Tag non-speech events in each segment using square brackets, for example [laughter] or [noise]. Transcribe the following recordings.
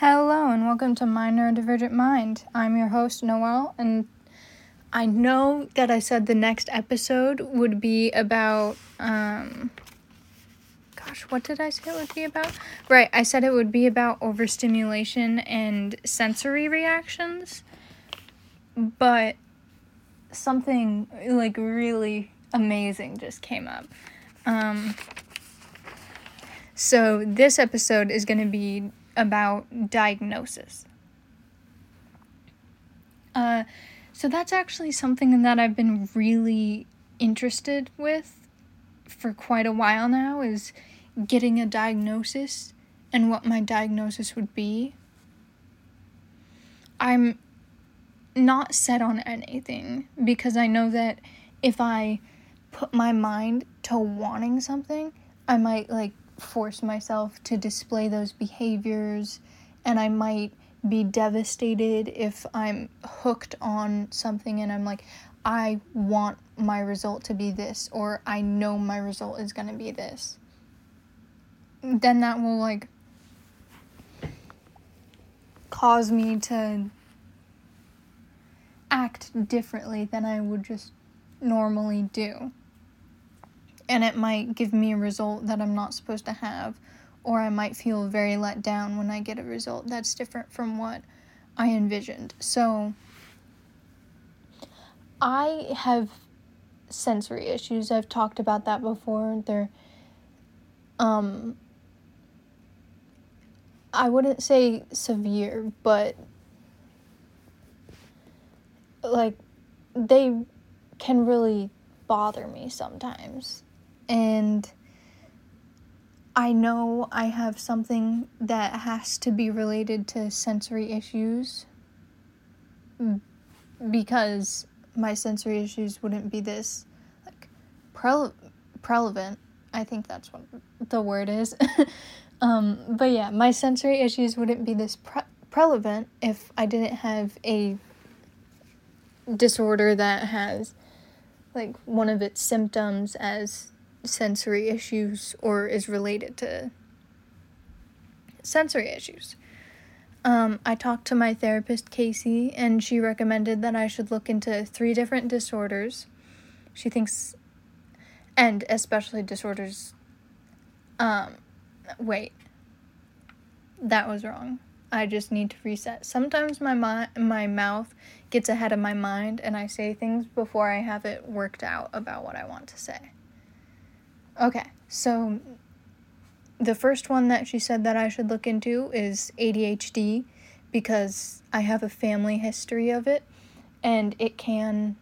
Hello and welcome to My Neurodivergent Mind. I'm your host, Noel, and I know that I said the next episode would be about, um, gosh, what did I say it would be about? Right, I said it would be about overstimulation and sensory reactions, but something like really amazing just came up. Um, so this episode is going to be about diagnosis. Uh, so that's actually something that I've been really interested with for quite a while now is getting a diagnosis and what my diagnosis would be. I'm not set on anything because I know that if I put my mind to wanting something, I might like force myself to display those behaviors and I might be devastated if I'm hooked on something and I'm like, I want my result to be this, or I know my result is going to be this. Then that will like cause me to act differently than I would just normally do and it might give me a result that I'm not supposed to have, or I might feel very let down when I get a result that's different from what I envisioned. So, I have sensory issues. I've talked about that before. They're, um, I wouldn't say severe, but like they can really bother me sometimes and I know I have something that has to be related to sensory issues because my sensory issues wouldn't be this like pre- prevalent. I think that's what the word is. [laughs] um, but yeah, my sensory issues wouldn't be this pre- prevalent if I didn't have a disorder that has like one of its symptoms as sensory issues or is related to sensory issues. Um, I talked to my therapist, Casey, and she recommended that I should look into three different disorders. She thinks, and especially disorders. Um, wait, that was wrong. I just need to reset. Sometimes my mi- my mouth gets ahead of my mind and I say things before I have it worked out about what I want to say. Okay, so the first one that she said that I should look into is ADHD because I have a family history of it and it can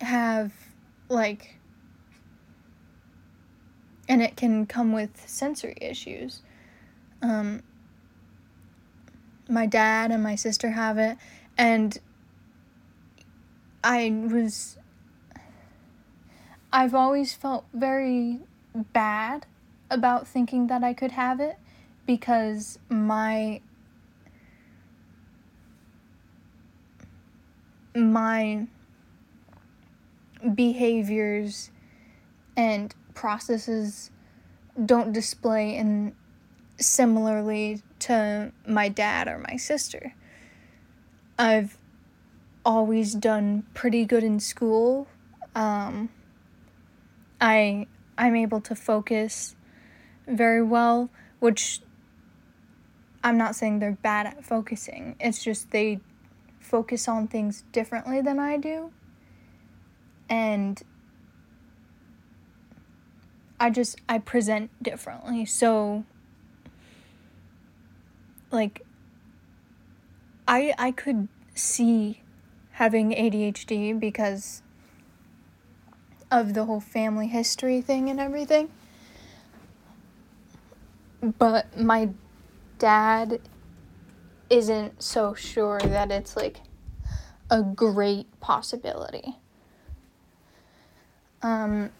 have like and it can come with sensory issues. Um, my dad and my sister have it and I was I've always felt very bad about thinking that I could have it because my my behaviors and processes don't display in similarly to my dad or my sister. I've always done pretty good in school. Um, I I'm able to focus very well, which I'm not saying they're bad at focusing. It's just they focus on things differently than I do. And I just I present differently. So like I I could see having ADHD because of the whole family history thing and everything. But my dad isn't so sure that it's like a great possibility. Um,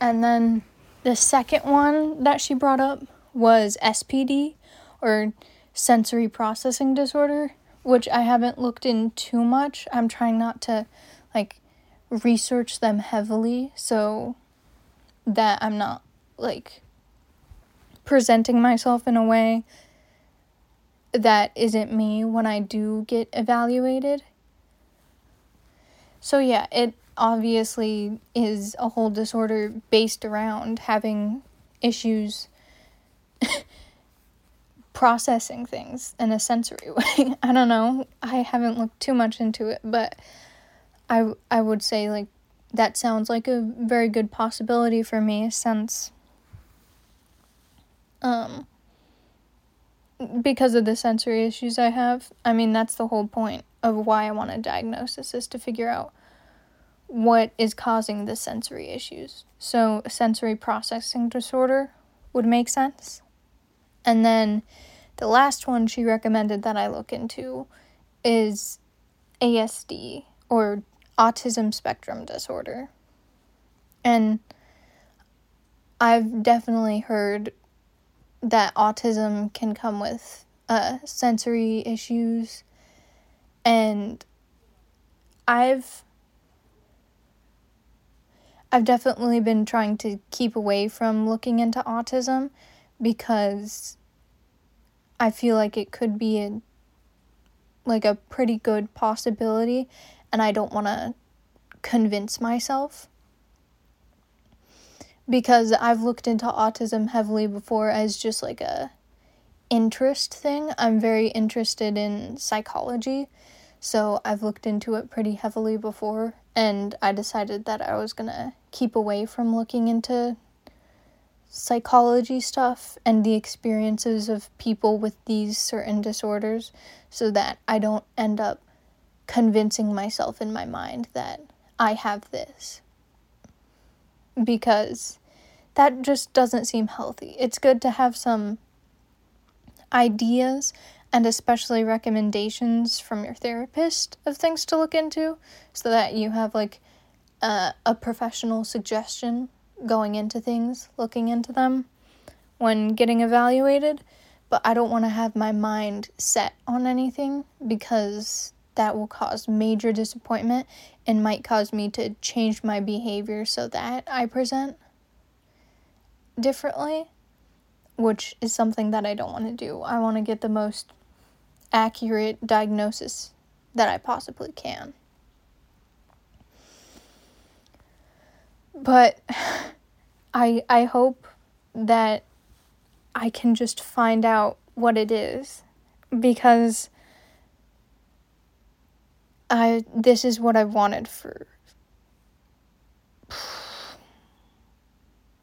and then the second one that she brought up was SPD or sensory processing disorder, which I haven't looked in too much. I'm trying not to like research them heavily so that I'm not like presenting myself in a way that isn't me when I do get evaluated. So, yeah, it obviously is a whole disorder based around having issues [laughs] processing things in a sensory [laughs] way. I don't know. I haven't looked too much into it, but I I would say like that sounds like a very good possibility for me since um because of the sensory issues I have. I mean, that's the whole point of why I want a diagnosis is to figure out what is causing the sensory issues. So, sensory processing disorder would make sense. And then the last one she recommended that I look into is ASD or autism spectrum disorder. And I've definitely heard that autism can come with uh, sensory issues. And I've I've definitely been trying to keep away from looking into autism because I feel like it could be a like a pretty good possibility and I don't want to convince myself because I've looked into autism heavily before as just like a interest thing. I'm very interested in psychology, so I've looked into it pretty heavily before and I decided that I was to keep away from looking into psychology stuff and the experiences of people with these certain disorders so that I don't end up convincing myself in my mind that I have this. Because that just doesn't seem healthy. It's good to have some ideas and especially recommendations from your therapist of things to look into so that you have like a professional suggestion going into things, looking into them when getting evaluated. But I don't want to have my mind set on anything because that will cause major disappointment and might cause me to change my behavior so that I present differently, which is something that I don't want to do. I want to get the most accurate diagnosis that I possibly can. But [sighs] I I hope that I can just find out what it is because I this is what I've wanted for [sighs]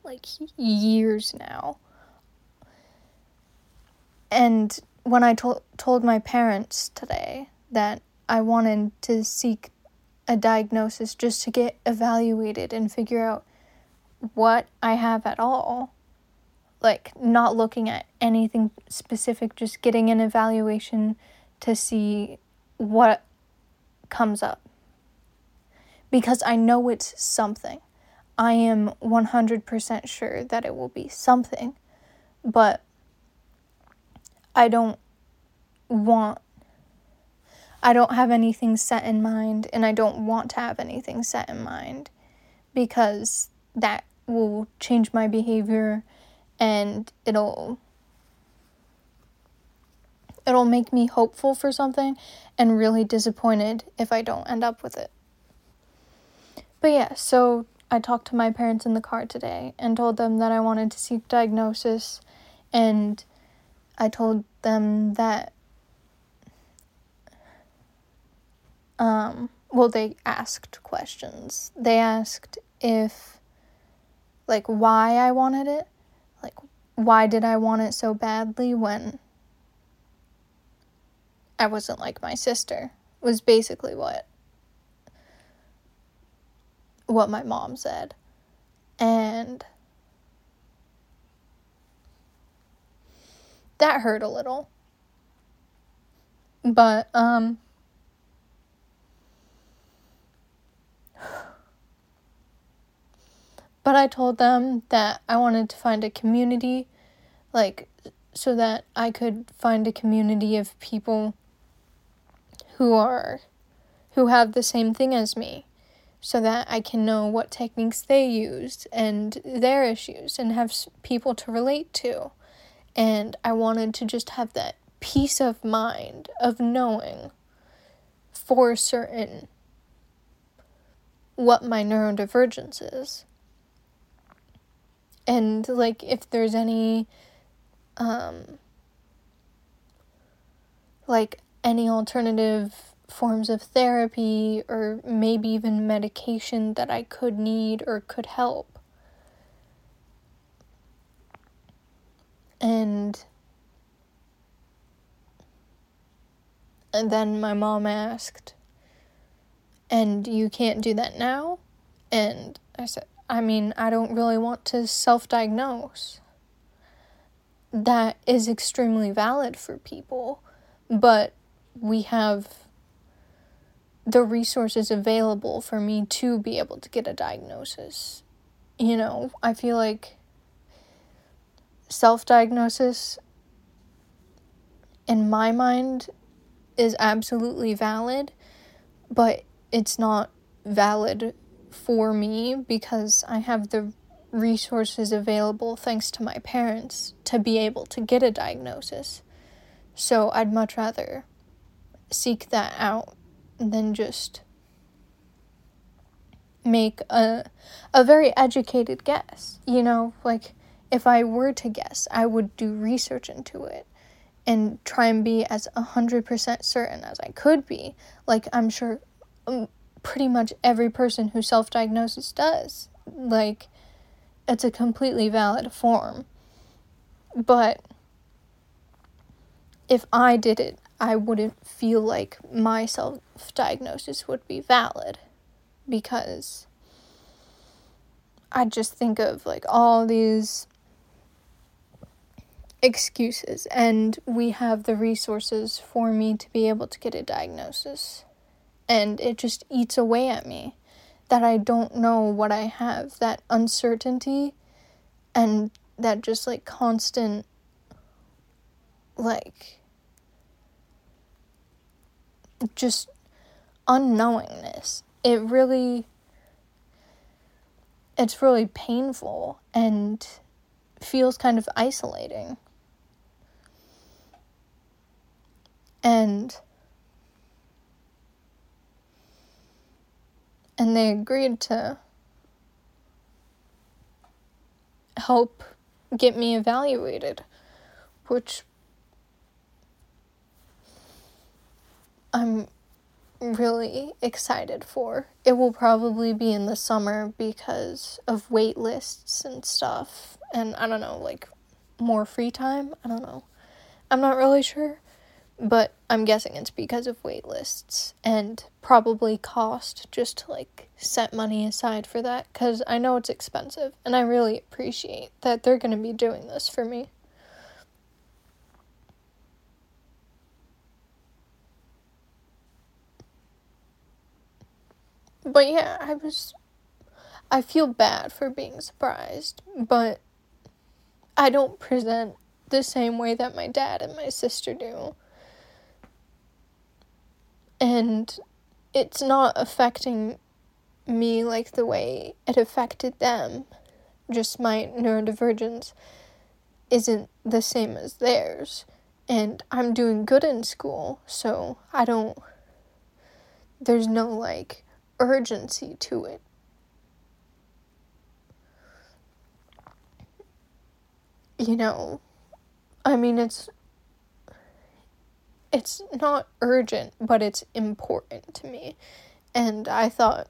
like years now. And when I told told my parents today that I wanted to seek a diagnosis just to get evaluated and figure out what I have at all. Like, not looking at anything specific, just getting an evaluation to see what comes up. Because I know it's something. I am 100% sure that it will be something, but I don't want I don't have anything set in mind, and I don't want to have anything set in mind because that will change my behavior and it'll it'll make me hopeful for something and really disappointed if I don't end up with it. But yeah, so I talked to my parents in the car today and told them that I wanted to seek diagnosis and I told them that um, well, they asked questions. They asked if, like, why I wanted it. Like, why did I want it so badly when I wasn't like my sister? Was basically what what my mom said. And that hurt a little. But um But I told them that I wanted to find a community, like, so that I could find a community of people who are, who have the same thing as me, so that I can know what techniques they use and their issues and have people to relate to. And I wanted to just have that peace of mind of knowing for certain what my neurodivergence is. And like if there's any um like any alternative forms of therapy or maybe even medication that I could need or could help. And and then my mom asked, "And you can't do that now?" And I said, "I mean, I don't really want to self-diagnose." That is extremely valid for people, but we have the resources available for me to be able to get a diagnosis. You know, I feel like self diagnosis in my mind is absolutely valid, but it's not valid for me because I have the resources available thanks to my parents to be able to get a diagnosis. So I'd much rather seek that out than just make a a very educated guess. You know, like if I were to guess, I would do research into it and try and be as 100% certain as I could be. Like I'm sure um, pretty much every person who self-diagnoses does. Like it's a completely valid form. But if I did it, I wouldn't feel like my self diagnosis would be valid because I just think of like all these excuses, and we have the resources for me to be able to get a diagnosis. And it just eats away at me that I don't know what I have, that uncertainty, and that just like constant, like, just unknowingness. It really it's really painful and feels kind of isolating. And and they agreed to help get me evaluated, which I'm really excited for. It will probably be in the summer because of wait lists and stuff. And I don't know, like more free time. I don't know. I'm not really sure. But I'm guessing it's because of wait lists and probably cost just to like set money aside for that because I know it's expensive and I really appreciate that they're going to be doing this for me. But yeah, I was. I feel bad for being surprised, but I don't present the same way that my dad and my sister do. And it's not affecting me like the way it affected them. Just my neurodivergence isn't the same as theirs. And I'm doing good in school, so I don't. There's no like urgency to it. You know, I mean, it's it's not urgent, but it's important to me. And I thought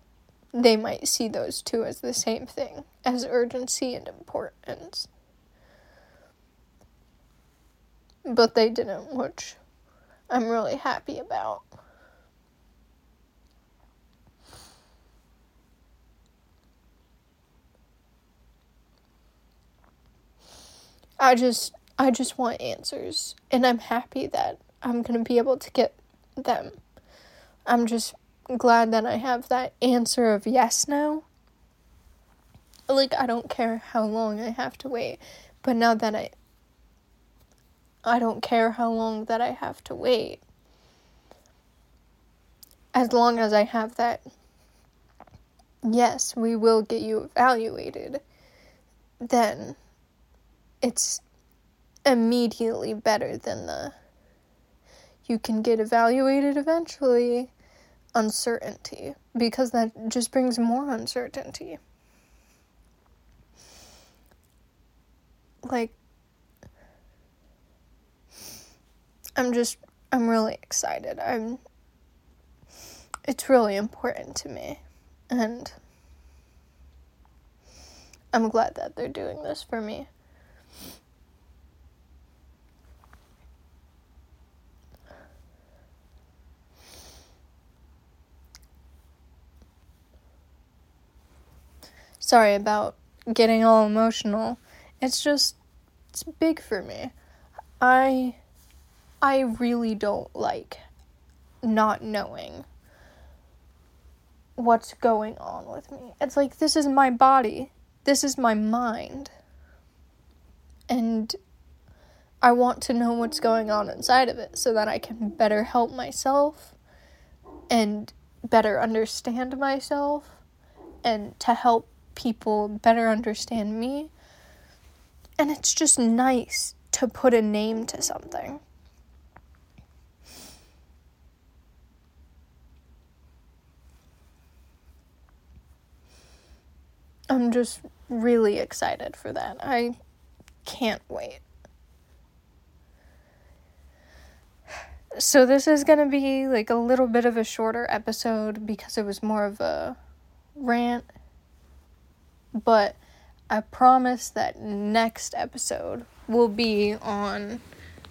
they might see those two as the same thing as urgency and importance. But they didn't, which I'm really happy about. I just I just want answers and I'm happy that I'm going to be able to get them. I'm just glad that I have that answer of yes now. Like I don't care how long I have to wait, but now that I I don't care how long that I have to wait. As long as I have that yes, we will get you evaluated, then it's immediately better than the you can get evaluated eventually, uncertainty, because that just brings more uncertainty. Like, I'm just, I'm really excited. I'm, it's really important to me. And I'm glad that they're doing this for me. Sorry about getting all emotional. It's just it's big for me. I I really don't like not knowing what's going on with me. It's like this is my body. This is my mind. And I want to know what's going on inside of it so that I can better help myself and better understand myself and to help people better understand me. And it's just nice to put a name to something. I'm just really excited for that. I can't wait. So, this is going to be like a little bit of a shorter episode because it was more of a rant but I promise that next episode will be on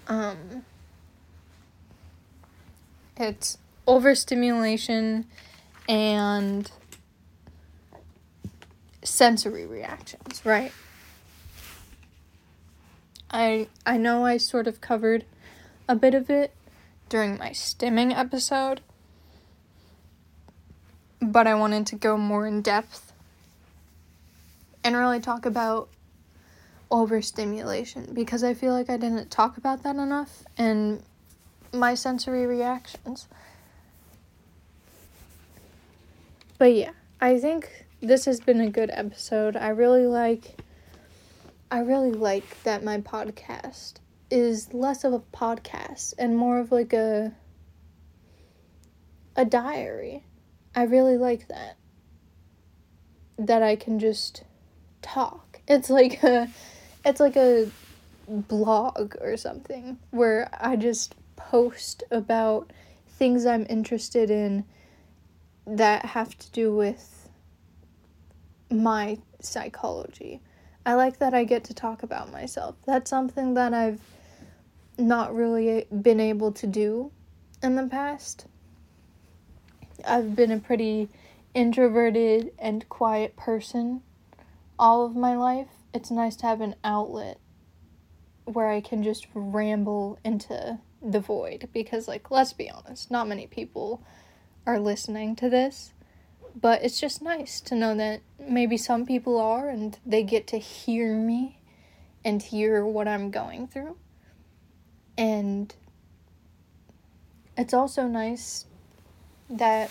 um it's overstimulation and sensory reactions, right? I I know I sort of covered a bit of it during my stimming episode, but I wanted to go more in depth and really talk about overstimulation because I feel like I didn't talk about that enough and my sensory reactions. But yeah, I think this has been a good episode. I really like I really like that my podcast is less of a podcast and more of like a a diary. I really like that. That I can just talk. It's like a it's like a blog or something where I just post about things I'm interested in that have to do with my psychology. I like that I get to talk about myself. That's something that I've not really been able to do in the past. I've been a pretty introverted and quiet person all of my life, it's nice to have an outlet where I can just ramble into the void because like let's be honest, not many people are listening to this. But it's just nice to know that maybe some people are and they get to hear me and hear what I'm going through. And it's also nice that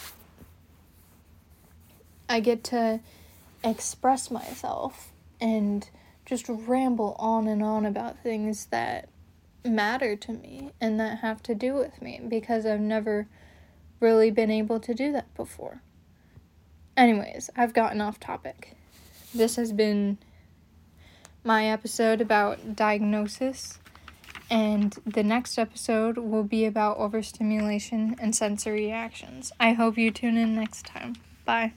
I get to express myself and just ramble on and on about things that matter to me and that have to do with me because I've never really been able to do that before. Anyways, I've gotten off topic. This has been my episode about diagnosis, and the next episode will be about overstimulation and sensory reactions. I hope you tune in next time. Bye.